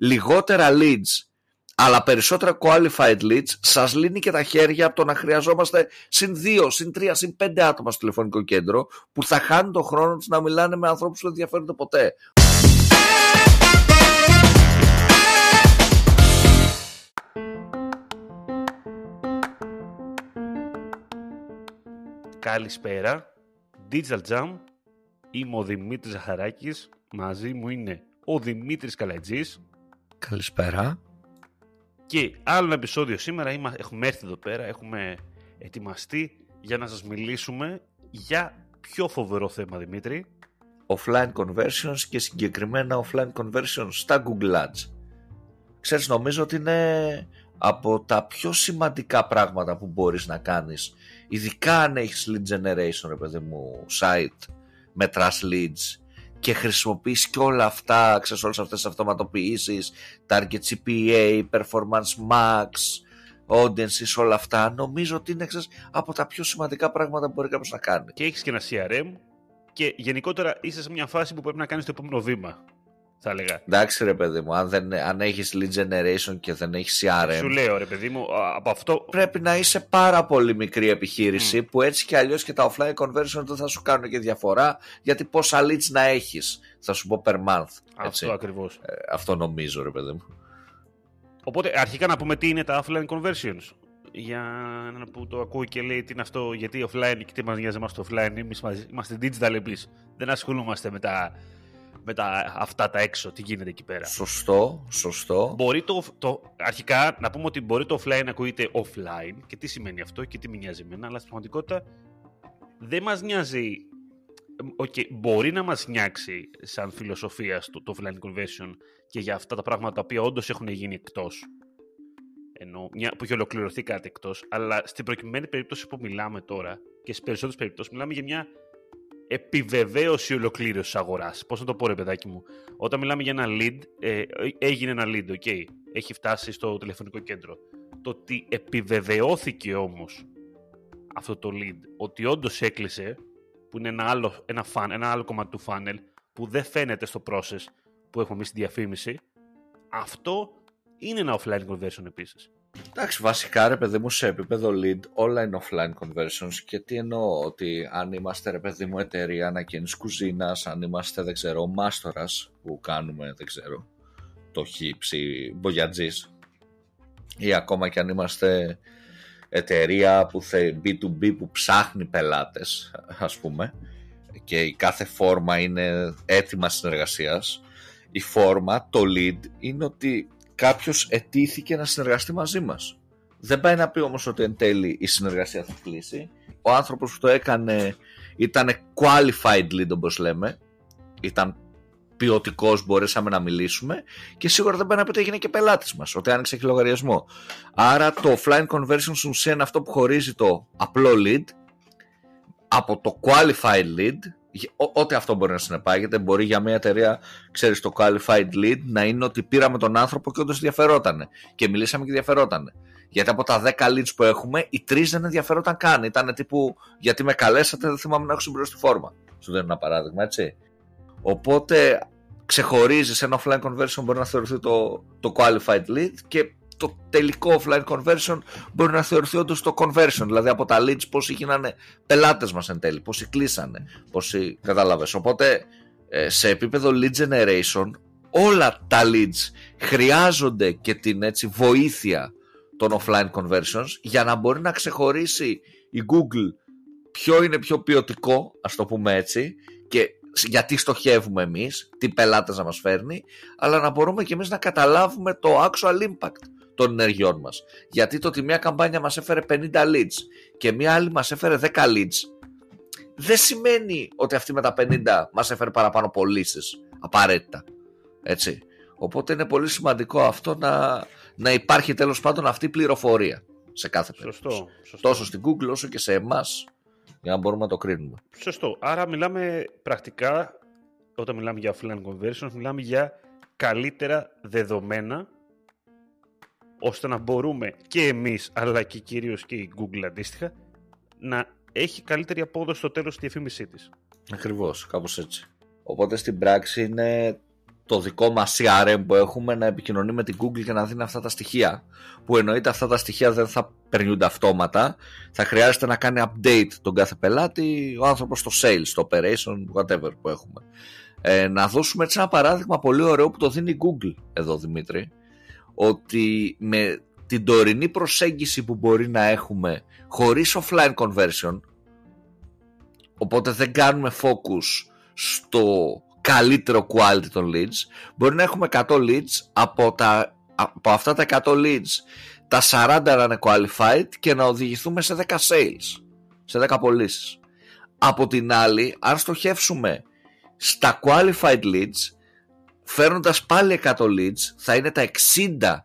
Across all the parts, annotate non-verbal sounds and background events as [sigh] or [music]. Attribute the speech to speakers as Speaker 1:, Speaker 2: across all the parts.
Speaker 1: λιγότερα leads αλλά περισσότερα qualified leads σας λύνει και τα χέρια από το να χρειαζόμαστε συν 2, συν 3, συν 5 άτομα στο τηλεφωνικό κέντρο που θα χάνουν τον χρόνο τους να μιλάνε με ανθρώπους που δεν ενδιαφέρονται ποτέ.
Speaker 2: Καλησπέρα, Digital Jam, είμαι ο Δημήτρης Ζαχαράκης, μαζί μου είναι ο Δημήτρης Καλατζής
Speaker 1: Καλησπέρα.
Speaker 2: και άλλο ένα επεισόδιο σήμερα, είμα- έχουμε έρθει εδώ πέρα, έχουμε ετοιμαστεί για να σας μιλήσουμε για πιο φοβερό θέμα Δημήτρη.
Speaker 1: offline conversions και συγκεκριμένα offline conversions στα Google Ads. Ξέρεις, νομίζω ότι είναι από τα πιο σημαντικά πράγματα που μπορείς να κάνεις. Ειδικά αν έχεις lead generation, ρε παιδί μου, site, μετράς leads και χρησιμοποιείς και όλα αυτά, ξέρεις, όλες αυτές τις αυτοματοποιήσεις, target CPA, performance max, audiences, όλα αυτά. Νομίζω ότι είναι ξέρεις, από τα πιο σημαντικά πράγματα που μπορεί κάποιος να κάνει.
Speaker 2: Και έχεις και ένα CRM και γενικότερα είσαι σε μια φάση που πρέπει να κάνεις το επόμενο βήμα, θα έλεγα.
Speaker 1: Εντάξει ρε παιδί μου, αν, δεν, αν έχεις lead generation και δεν έχεις CRM,
Speaker 2: Σου λέω ρε παιδί μου, α, από αυτό
Speaker 1: πρέπει να είσαι πάρα πολύ μικρή επιχείρηση που έτσι και αλλιώς και τα offline conversion δεν θα σου κάνουν και διαφορά γιατί πόσα leads να έχεις, θα σου πω per month. Έτσι.
Speaker 2: αυτό ακριβώς.
Speaker 1: Ε, αυτό νομίζω ρε παιδί μου.
Speaker 2: Οπότε αρχικά να πούμε τι είναι τα offline conversions. Για να που το ακούει και λέει τι είναι αυτό, γιατί offline και τι μας νοιάζει εμάς το offline. Εμείς μας- είμαστε digital εμείς. Δεν ασχολούμαστε με τα, με τα, αυτά τα έξω, τι γίνεται εκεί πέρα.
Speaker 1: Σωστό, σωστό.
Speaker 2: Μπορεί το, το, αρχικά να πούμε ότι μπορεί το offline να ακούγεται offline και τι σημαίνει αυτό και τι με νοιάζει εμένα, αλλά στην πραγματικότητα δεν μας νοιάζει. Okay, μπορεί να μας νιάξει σαν φιλοσοφία στο, το offline conversion και για αυτά τα πράγματα τα οποία όντως έχουν γίνει εκτός ενώ μια, που έχει ολοκληρωθεί κάτι εκτός αλλά στην προκειμένη περίπτωση που μιλάμε τώρα και στις περισσότερες περιπτώσεις μιλάμε για μια επιβεβαίωση ολοκλήρωσης αγοράς. Πώς να το πω, ρε παιδάκι μου. Όταν μιλάμε για ένα lead, ε, έγινε ένα lead, ok. Έχει φτάσει στο τηλεφωνικό κέντρο. Το ότι επιβεβαιώθηκε όμως αυτό το lead, ότι όντως έκλεισε, που είναι ένα άλλο, ένα, fan, ένα άλλο κομμάτι του funnel, που δεν φαίνεται στο process που έχουμε εμείς στη διαφήμιση, αυτό είναι ένα offline conversion επίσης.
Speaker 1: Εντάξει, βασικά ρε παιδί μου σε επίπεδο lead όλα είναι offline conversions και τι εννοώ ότι αν είμαστε ρε παιδί μου εταιρεία ανακαίνης κουζίνας, αν είμαστε δεν ξέρω μάστορας που κάνουμε δεν ξέρω το χύψη μπογιατζής ή ακόμα και αν είμαστε εταιρεία που θε, B2B που ψάχνει πελάτες ας πούμε και η κάθε φόρμα είναι έτοιμα συνεργασίας η φόρμα, το lead είναι ότι κάποιος ετήθηκε να συνεργαστεί μαζί μας. Δεν πάει να πει όμως ότι εν τέλει η συνεργασία θα κλείσει. Ο άνθρωπος που το έκανε ήταν qualified lead όπως λέμε. Ήταν ποιοτικός, μπορέσαμε να μιλήσουμε και σίγουρα δεν πάει να πει ότι έγινε και πελάτης μας, ότι άνοιξε και λογαριασμό. Άρα το offline conversion στην ουσία είναι αυτό που χωρίζει το απλό lead από το qualified lead Ό- ό,τι αυτό μπορεί να συνεπάγεται. Μπορεί για μια εταιρεία, ξέρεις, το qualified lead να είναι ότι πήραμε τον άνθρωπο και όντως ενδιαφερότανε. Και μιλήσαμε και ενδιαφερότανε. Γιατί από τα 10 leads που έχουμε, οι τρεις δεν ενδιαφερόταν καν. Ήταν τύπου, γιατί με καλέσατε, δεν θυμάμαι να έχω συμπληρώσει τη φόρμα. Σου δίνω ένα παράδειγμα, έτσι. Οπότε ξεχωρίζεις ένα offline conversion μπορεί να θεωρηθεί το, το qualified lead και το τελικό offline conversion μπορεί να θεωρηθεί όντως το conversion. Δηλαδή από τα leads πόσοι γίνανε πελάτες μας εν τέλει, πόσοι κλείσανε, πόσοι κατάλαβες. Οπότε ε, σε επίπεδο lead generation όλα τα leads χρειάζονται και την έτσι βοήθεια των offline conversions για να μπορεί να ξεχωρίσει η Google ποιο είναι πιο ποιοτικό, ας το πούμε έτσι, και γιατί στοχεύουμε εμείς, τι πελάτες να μας φέρνει, αλλά να μπορούμε και εμείς να καταλάβουμε το actual impact των ενεργειών μας. Γιατί το ότι μια καμπάνια μας έφερε 50 leads και μια άλλη μας έφερε 10 leads, δεν σημαίνει ότι αυτή με τα 50 μας έφερε παραπάνω πωλήσεις απαραίτητα. Έτσι. Οπότε είναι πολύ σημαντικό αυτό να, να υπάρχει τέλος πάντων αυτή η πληροφορία σε κάθε περίπτωση.
Speaker 2: Σωστό. σωστό.
Speaker 1: Τόσο στην Google όσο και σε εμάς για να μπορούμε να το κρίνουμε.
Speaker 2: Σωστό. Άρα μιλάμε πρακτικά, όταν μιλάμε για offline conversions, μιλάμε για καλύτερα δεδομένα, ώστε να μπορούμε και εμείς, αλλά και κυρίως και η Google αντίστοιχα, να έχει καλύτερη απόδοση στο τέλος στη διαφήμισή της.
Speaker 1: Ακριβώς, κάπως έτσι. Οπότε στην πράξη είναι το δικό μας CRM που έχουμε να επικοινωνεί με την Google και να δίνει αυτά τα στοιχεία. Που εννοείται αυτά τα στοιχεία δεν θα περνιούνται αυτόματα. Θα χρειάζεται να κάνει update τον κάθε πελάτη ο άνθρωπος στο sales, στο operation, whatever που έχουμε. Ε, να δώσουμε έτσι ένα παράδειγμα πολύ ωραίο που το δίνει η Google εδώ Δημήτρη. Ότι με την τωρινή προσέγγιση που μπορεί να έχουμε χωρίς offline conversion οπότε δεν κάνουμε focus στο καλύτερο quality των leads μπορεί να έχουμε 100 leads από, τα, από αυτά τα 100 leads τα 40 να είναι qualified και να οδηγηθούμε σε 10 sales σε 10 πωλήσεις. από την άλλη αν στοχεύσουμε στα qualified leads φέρνοντας πάλι 100 leads θα είναι τα 60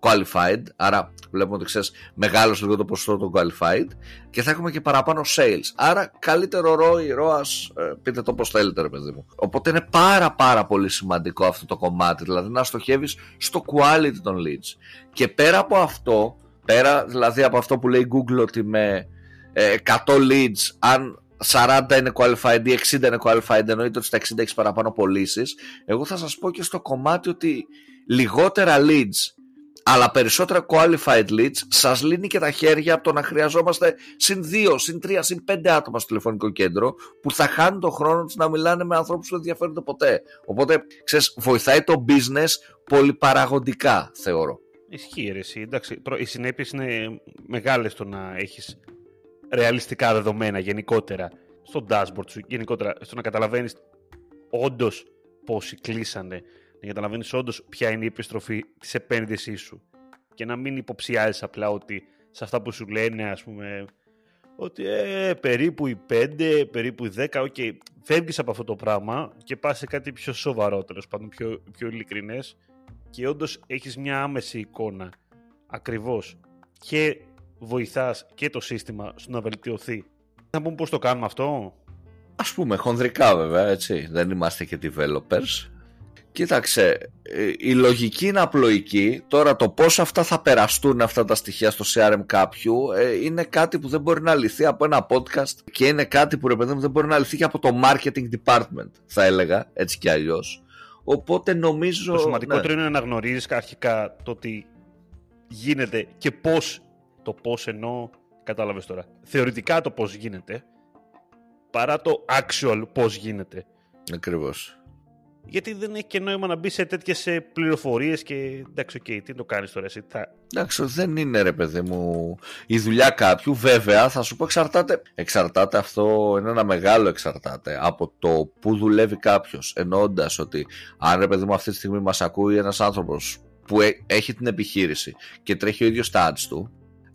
Speaker 1: qualified, άρα βλέπουμε ότι ξέρεις μεγάλο λίγο το ποσοστό των qualified και θα έχουμε και παραπάνω sales. Άρα καλύτερο ROI, ROAS, ε, πείτε το πώς θέλετε ρε παιδί μου. Οπότε είναι πάρα πάρα πολύ σημαντικό αυτό το κομμάτι, δηλαδή να στοχεύεις στο quality των leads. Και πέρα από αυτό, πέρα δηλαδή από αυτό που λέει Google ότι με 100 ε, leads, αν 40 είναι qualified ή 60 είναι qualified, εννοείται ότι στα 60 έχεις παραπάνω πωλήσεις. Εγώ θα σας πω και στο κομμάτι ότι λιγότερα leads αλλά περισσότερα qualified leads σας λύνει και τα χέρια από το να χρειαζόμαστε συν 2, συν 3, συν 5 άτομα στο τηλεφωνικό κέντρο που θα χάνουν τον χρόνο τους να μιλάνε με ανθρώπους που δεν ενδιαφέρονται ποτέ. Οπότε, ξέρεις, βοηθάει το business πολύ παραγωγικά, θεωρώ.
Speaker 2: Ισχύει, ρε, εσύ. Εντάξει, οι συνέπειες είναι μεγάλες το να έχεις ρεαλιστικά δεδομένα γενικότερα στο dashboard σου, γενικότερα στο να καταλαβαίνεις όντως πόσοι κλείσανε να καταλαβαίνεις όντως ποια είναι η επιστροφή της επένδυσής σου. Και να μην υποψιάζεις απλά ότι σε αυτά που σου λένε, ας πούμε, ότι ε, περίπου οι 5, περίπου οι 10, OK, okay, φεύγεις από αυτό το πράγμα και πας σε κάτι πιο σοβαρό, τέλος πάντων, πιο, πιο ειλικρινές και όντως έχεις μια άμεση εικόνα ακριβώς και βοηθάς και το σύστημα σου να βελτιωθεί. Θα πούμε πώς το κάνουμε αυτό.
Speaker 1: Ας πούμε, χονδρικά βέβαια, έτσι. Δεν είμαστε και developers. Κοίταξε, ε, η λογική είναι απλοϊκή. Τώρα το πώς αυτά θα περαστούν αυτά τα στοιχεία στο CRM κάποιου ε, είναι κάτι που δεν μπορεί να λυθεί από ένα podcast και είναι κάτι που ρε παιδί μου δεν μπορεί να λυθεί και από το marketing department θα έλεγα έτσι κι αλλιώς. Οπότε νομίζω...
Speaker 2: Το σημαντικότερο ναι. είναι να γνωρίζεις αρχικά το ότι γίνεται και πώς το πώς εννοώ κατάλαβες τώρα θεωρητικά το πώς γίνεται παρά το actual πώς γίνεται.
Speaker 1: Ακριβώς.
Speaker 2: Γιατί δεν έχει και νόημα να μπει σε τέτοιες πληροφορίες και εντάξει, OK, okay, τι το κάνεις τώρα, εσύ. Θα...
Speaker 1: Εντάξει, δεν είναι ρε παιδί μου η δουλειά κάποιου. Βέβαια, θα σου πω εξαρτάται. Εξαρτάται αυτό, είναι ένα μεγάλο εξαρτάται από το που δουλεύει κάποιος. Εννοώντας ότι αν ρε παιδί μου αυτή τη στιγμή μας ακούει ένας άνθρωπος που ε, έχει την επιχείρηση και τρέχει ο ίδιος τα ads του,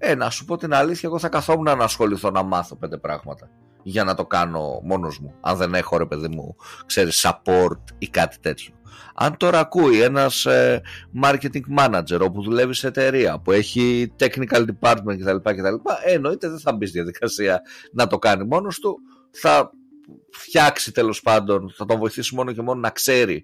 Speaker 1: ε, να σου πω την αλήθεια, εγώ θα καθόμουν να ασχοληθώ να μάθω πέντε πράγματα για να το κάνω μόνος μου αν δεν έχω ρε παιδί μου ξέρεις support ή κάτι τέτοιο. Αν τώρα ακούει ένας ε, marketing manager όπου δουλεύει σε εταιρεία που έχει technical department κτλ, κτλ ε, εννοείται δεν θα μπει στη διαδικασία να το κάνει μόνος του θα φτιάξει τέλος πάντων θα τον βοηθήσει μόνο και μόνο να ξέρει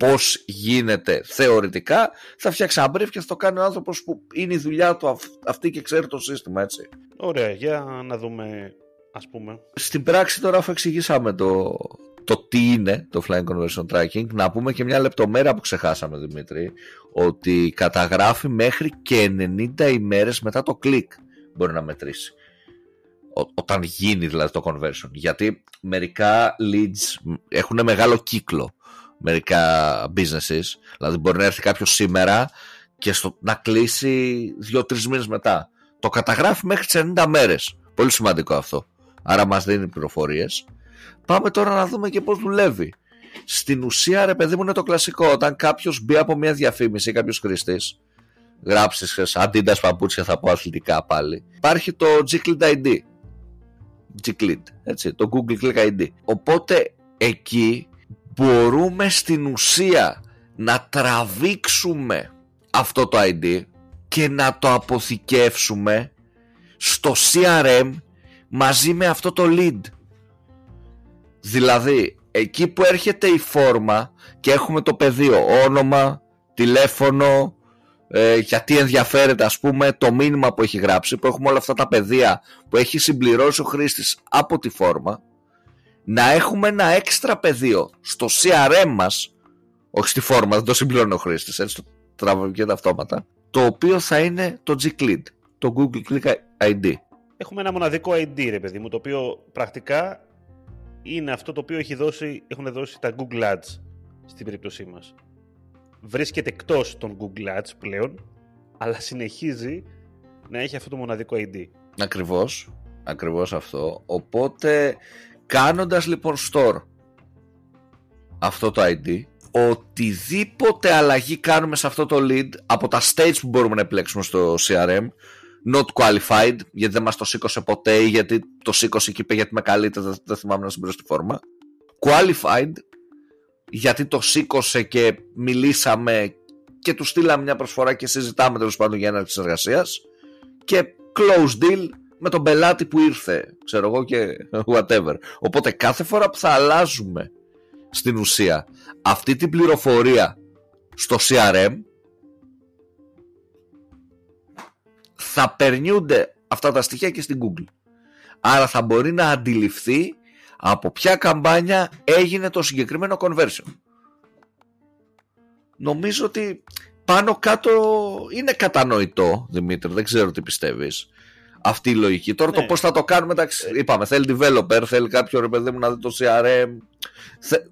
Speaker 1: πώς γίνεται θεωρητικά θα φτιάξει ένα brief και θα το κάνει ο άνθρωπος που είναι η δουλειά του αυτή και ξέρει το σύστημα έτσι
Speaker 2: Ωραία, για να δούμε ας πούμε.
Speaker 1: Στην πράξη τώρα αφού εξηγήσαμε το, το τι είναι το Flying Conversion Tracking, να πούμε και μια λεπτομέρεια που ξεχάσαμε Δημήτρη, ότι καταγράφει μέχρι και 90 ημέρες μετά το κλικ μπορεί να μετρήσει. όταν γίνει δηλαδή το conversion. Γιατί μερικά leads έχουν μεγάλο κύκλο. Μερικά businesses. Δηλαδή μπορεί να έρθει κάποιος σήμερα και στο, να κλείσει 2-3 μήνες μετά. Το καταγράφει μέχρι τις 90 μέρες. Πολύ σημαντικό αυτό άρα μας δίνει πληροφορίες. Πάμε τώρα να δούμε και πώς δουλεύει. Στην ουσία, ρε παιδί μου, είναι το κλασικό. Όταν κάποιος μπει από μια διαφήμιση, κάποιος χρήστης, γράψεις αντίντα παπούτσια, θα πω αθλητικά πάλι. Υπάρχει το G-Click ID. G-Click, έτσι, το Google Click ID. Οπότε εκεί μπορούμε στην ουσία να τραβήξουμε αυτό το ID και να το αποθηκεύσουμε στο CRM μαζί με αυτό το lead. Δηλαδή, εκεί που έρχεται η φόρμα και έχουμε το πεδίο, όνομα, τηλέφωνο, ε, γιατί ενδιαφέρεται ας πούμε το μήνυμα που έχει γράψει, που έχουμε όλα αυτά τα πεδία που έχει συμπληρώσει ο χρήστης από τη φόρμα, να έχουμε ένα έξτρα πεδίο στο CRM μας όχι στη φόρμα, δεν το συμπληρώνει ο χρήστης, έτσι το τραβηγείται αυτόματα. Το οποίο θα είναι το G-Click, το Google Click ID.
Speaker 2: Έχουμε ένα μοναδικό ID, ρε παιδί μου, το οποίο πρακτικά είναι αυτό το οποίο έχει δώσει, έχουν δώσει τα Google Ads στην περίπτωσή μας. Βρίσκεται εκτός των Google Ads πλέον, αλλά συνεχίζει να έχει αυτό το μοναδικό ID.
Speaker 1: Ακριβώς, ακριβώς αυτό. Οπότε, κάνοντας λοιπόν store αυτό το ID, οτιδήποτε αλλαγή κάνουμε σε αυτό το lead από τα stage που μπορούμε να επιλέξουμε στο CRM, not qualified, γιατί δεν μας το σήκωσε ποτέ ή γιατί το σήκωσε και είπε γιατί με καλύτερα, δεν θυμάμαι να συμπληρώσω τη φόρμα. Qualified, γιατί το σήκωσε και μιλήσαμε και του στείλαμε μια προσφορά και συζητάμε τέλος πάντων για έναρξη της εργασίας. Και close deal με τον πελάτη που ήρθε, ξέρω εγώ και whatever. Οπότε κάθε φορά που θα αλλάζουμε στην ουσία αυτή την πληροφορία στο CRM θα περνιούνται αυτά τα στοιχεία και στην Google. Άρα θα μπορεί να αντιληφθεί από ποια καμπάνια έγινε το συγκεκριμένο conversion. Νομίζω ότι πάνω κάτω είναι κατανοητό, Δημήτρη, δεν ξέρω τι πιστεύεις αυτή η λογική. Τώρα το ναι. πώς θα το κάνουμε, εντάξει, είπαμε, θέλει developer, θέλει κάποιο ρε παιδί μου να δει το CRM.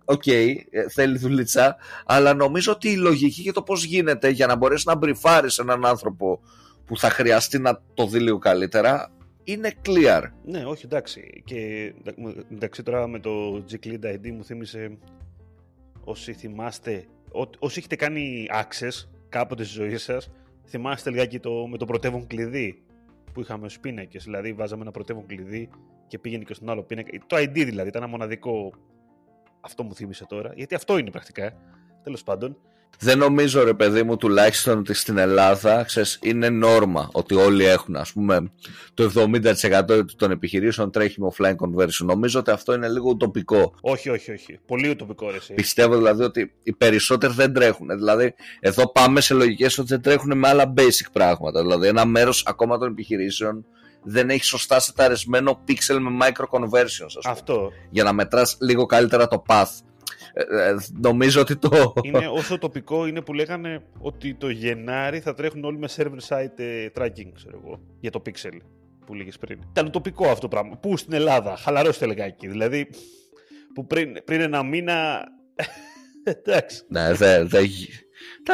Speaker 1: OK, okay, ε, θέλει δουλίτσα, αλλά νομίζω ότι η λογική και το πώς γίνεται για να μπορέσει να μπριφάρεις έναν άνθρωπο που θα χρειαστεί να το δει λίγο καλύτερα είναι clear.
Speaker 2: Ναι, όχι, εντάξει. Και εντάξει, τώρα με το G-Click ID μου θύμισε όσοι θυμάστε, ό, όσοι έχετε κάνει access κάποτε στη ζωή σας, θυμάστε λιγάκι το, με το πρωτεύον κλειδί που είχαμε στου πίνακες. Δηλαδή, βάζαμε ένα πρωτεύον κλειδί και πήγαινε και στον άλλο πίνακα. Το ID δηλαδή ήταν ένα μοναδικό. Αυτό μου θύμισε τώρα, γιατί αυτό είναι πρακτικά. Τέλος πάντων.
Speaker 1: Δεν νομίζω ρε παιδί μου τουλάχιστον ότι στην Ελλάδα ξέρεις, είναι νόρμα ότι όλοι έχουν ας πούμε το 70% των επιχειρήσεων τρέχει με offline conversion. Νομίζω ότι αυτό είναι λίγο ουτοπικό.
Speaker 2: Όχι, όχι, όχι. Πολύ ουτοπικό ρε
Speaker 1: Πιστεύω δηλαδή ότι οι περισσότεροι δεν τρέχουν. Δηλαδή εδώ πάμε σε λογικές ότι δεν τρέχουν με άλλα basic πράγματα. Δηλαδή ένα μέρος ακόμα των επιχειρήσεων δεν έχει σωστά σεταρισμένο pixel με micro conversions.
Speaker 2: Αυτό.
Speaker 1: Για να μετράς λίγο καλύτερα το path. Ε, ε, νομίζω ότι το...
Speaker 2: Είναι όσο τοπικό είναι που λέγανε ότι το Γενάρη θα τρέχουν όλοι με server-side ε, tracking, ξέρω εγώ, για το Pixel που λέγε πριν. Ήταν τοπικό αυτό το πράγμα. Πού στην Ελλάδα, χαλαρό εκεί. Δηλαδή, που πριν, πριν ένα μήνα. [laughs] Εντάξει.
Speaker 1: Ναι, δεν δε,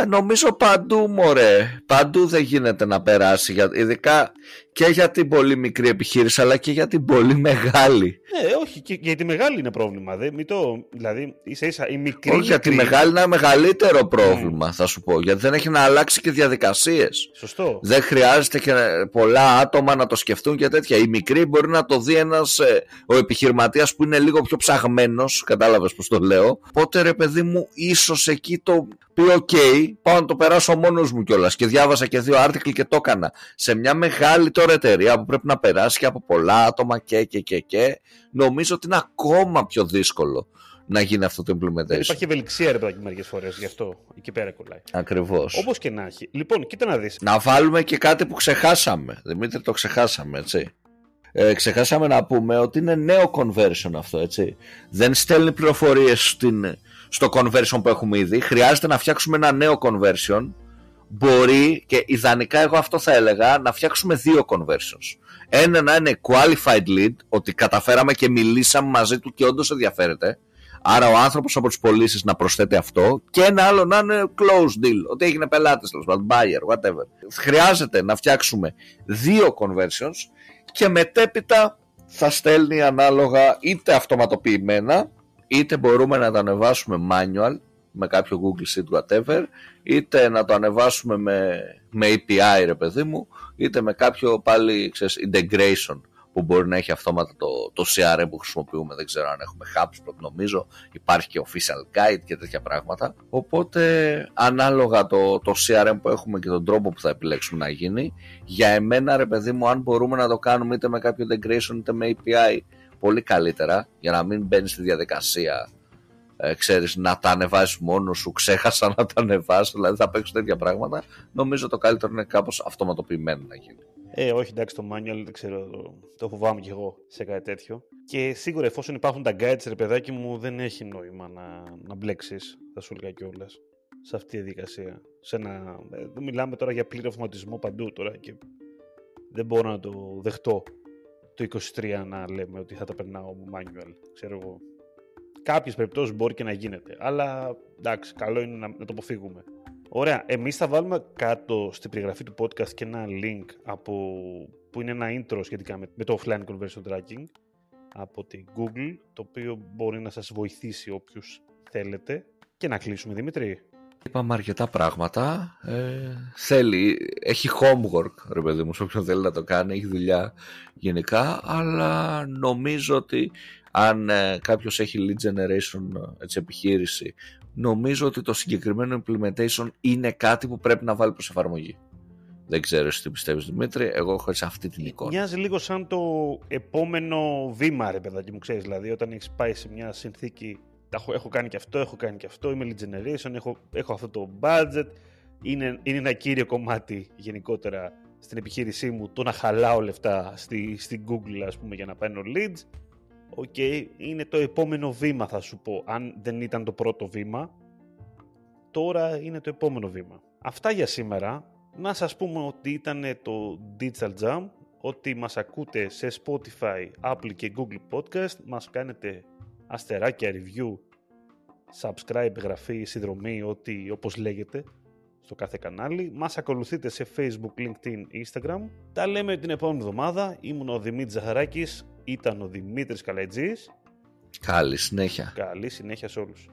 Speaker 1: νομίζω παντού, μωρέ. Παντού δεν γίνεται να περάσει. Ειδικά και για την πολύ μικρή επιχείρηση, αλλά και για την πολύ μεγάλη.
Speaker 2: Ναι, όχι, και για τη μεγάλη είναι πρόβλημα. Δε, μην το, δηλαδή, ίσα ίσα η μικρή. Όχι,
Speaker 1: για τη μεγάλη είναι ένα μεγαλύτερο πρόβλημα, θα σου πω. Γιατί δεν έχει να αλλάξει και διαδικασίες.
Speaker 2: Σωστό.
Speaker 1: Δεν χρειάζεται και πολλά άτομα να το σκεφτούν και τέτοια. Η μικρή μπορεί να το δει ένας, ε, ο επιχειρηματίας που είναι λίγο πιο ψαγμένος. Κατάλαβες πώς το λέω. Οπότε ρε παιδί μου, ίσως εκεί το πει: OK, πάω να το περάσω μόνος μου κιόλας. Και διάβασα και δύο άρθικλ και το έκανα. Σε μια μεγάλη τώρα εταιρεία που πρέπει να περάσει και από πολλά άτομα και και και και, νομίζω ότι είναι ακόμα πιο δύσκολο να γίνει αυτό το implementation.
Speaker 2: Υπάρχει ευελιξία ρε παιδάκι μερικές φορές γι' αυτό. Εκεί πέρα κολλάει.
Speaker 1: Ακριβώς.
Speaker 2: Όπως και να έχει. Λοιπόν, κοίτα να δεις.
Speaker 1: Να βάλουμε και κάτι που ξεχάσαμε. Δημήτρη, το ξεχάσαμε, έτσι. Ε, ξεχάσαμε να πούμε ότι είναι νέο conversion αυτό, έτσι. Δεν στέλνει πληροφορίες στο conversion που έχουμε ήδη. Χρειάζεται να φτιάξουμε ένα νέο conversion μπορεί και ιδανικά εγώ αυτό θα έλεγα να φτιάξουμε δύο conversions. Ένα να είναι qualified lead, ότι καταφέραμε και μιλήσαμε μαζί του και όντως ενδιαφέρεται. Άρα ο άνθρωπος από τις πωλήσεις να προσθέτει αυτό. Και ένα άλλο να είναι close deal, ότι έγινε πελάτης, τέλος πάντων, buyer, whatever. Χρειάζεται να φτιάξουμε δύο conversions και μετέπειτα θα στέλνει ανάλογα είτε αυτοματοποιημένα, είτε μπορούμε να τα ανεβάσουμε manual με κάποιο Google Sheet whatever είτε να το ανεβάσουμε με, με API ρε παιδί μου είτε με κάποιο πάλι ξέρεις, integration που μπορεί να έχει αυτόματα το, το CRM που χρησιμοποιούμε. Δεν ξέρω αν έχουμε HubSpot νομίζω. Υπάρχει και official guide και τέτοια πράγματα. Οπότε ανάλογα το, το CRM που έχουμε και τον τρόπο που θα επιλέξουμε να γίνει για εμένα ρε παιδί μου αν μπορούμε να το κάνουμε είτε με κάποιο integration είτε με API πολύ καλύτερα για να μην μπαίνει στη διαδικασία ε, ξέρεις, να τα ανεβάσεις μόνος σου, ξέχασα να τα ανεβάσει, δηλαδή θα παίξουν τέτοια πράγματα. Νομίζω το καλύτερο είναι κάπως αυτοματοποιημένο να γίνει.
Speaker 2: Ε, όχι, εντάξει, το manual δεν ξέρω, το, το φοβάμαι κι εγώ σε κάτι τέτοιο. Και σίγουρα εφόσον υπάρχουν τα guides, ρε παιδάκι μου, δεν έχει νόημα να, να μπλέξεις, θα σου έλεγα κιόλας, σε αυτή τη διαδικασία. Σε ένα, ε, μιλάμε τώρα για πλήρη αυτοματισμό παντού τώρα και δεν μπορώ να το δεχτώ το 23 να λέμε ότι θα τα περνάω manual, ξέρω εγώ. Κάποιες περιπτώσεις μπορεί και να γίνεται, αλλά εντάξει, καλό είναι να, να το αποφύγουμε. Ωραία. Εμείς θα βάλουμε κάτω στην περιγραφή του podcast και ένα link από, που είναι ένα intro σχετικά με, με το offline conversion tracking από την Google, το οποίο μπορεί να σας βοηθήσει όποιους θέλετε. Και να κλείσουμε, Δημήτρη.
Speaker 1: Είπαμε αρκετά πράγματα. Ε, θέλει, έχει homework, ρε παιδί μου, σε όποιον θέλει να το κάνει, έχει δουλειά γενικά, αλλά νομίζω ότι αν ε, κάποιος έχει lead generation έτσι, επιχείρηση νομίζω ότι το συγκεκριμένο implementation είναι κάτι που πρέπει να βάλει προς εφαρμογή. Δεν ξέρω εσύ τι πιστεύεις Δημήτρη, εγώ έχω έτσι αυτή την εικόνα.
Speaker 2: Μοιάζει λίγο σαν το επόμενο βήμα ρε παιδάκι μου, ξέρεις, δηλαδή όταν έχεις πάει σε μια συνθήκη έχω, έχω κάνει και αυτό, έχω κάνει και αυτό, είμαι lead generation, έχω, έχω αυτό το budget, είναι, είναι ένα κύριο κομμάτι γενικότερα στην επιχείρησή μου το να χαλάω λεφτά στη, στην Google ας πούμε για να παίρνω leads Οκ, είναι το επόμενο βήμα θα σου πω. Αν δεν ήταν το πρώτο βήμα, τώρα είναι το επόμενο βήμα. Αυτά για σήμερα. Να σας πούμε ότι ήταν το Digital Jam, ότι μας ακούτε σε Spotify, Apple και Google Podcast, μας κάνετε αστεράκια review, subscribe, εγγραφή, συνδρομή, ό,τι όπως λέγεται στο κάθε κανάλι. Μας ακολουθείτε σε Facebook, LinkedIn, Instagram. Τα λέμε την επόμενη εβδομάδα. Ήμουν ο Δημήτρης Ζαχαράκης ήταν ο Δημήτρης Καλετζής.
Speaker 1: Καλή συνέχεια.
Speaker 2: Καλή συνέχεια σε όλους.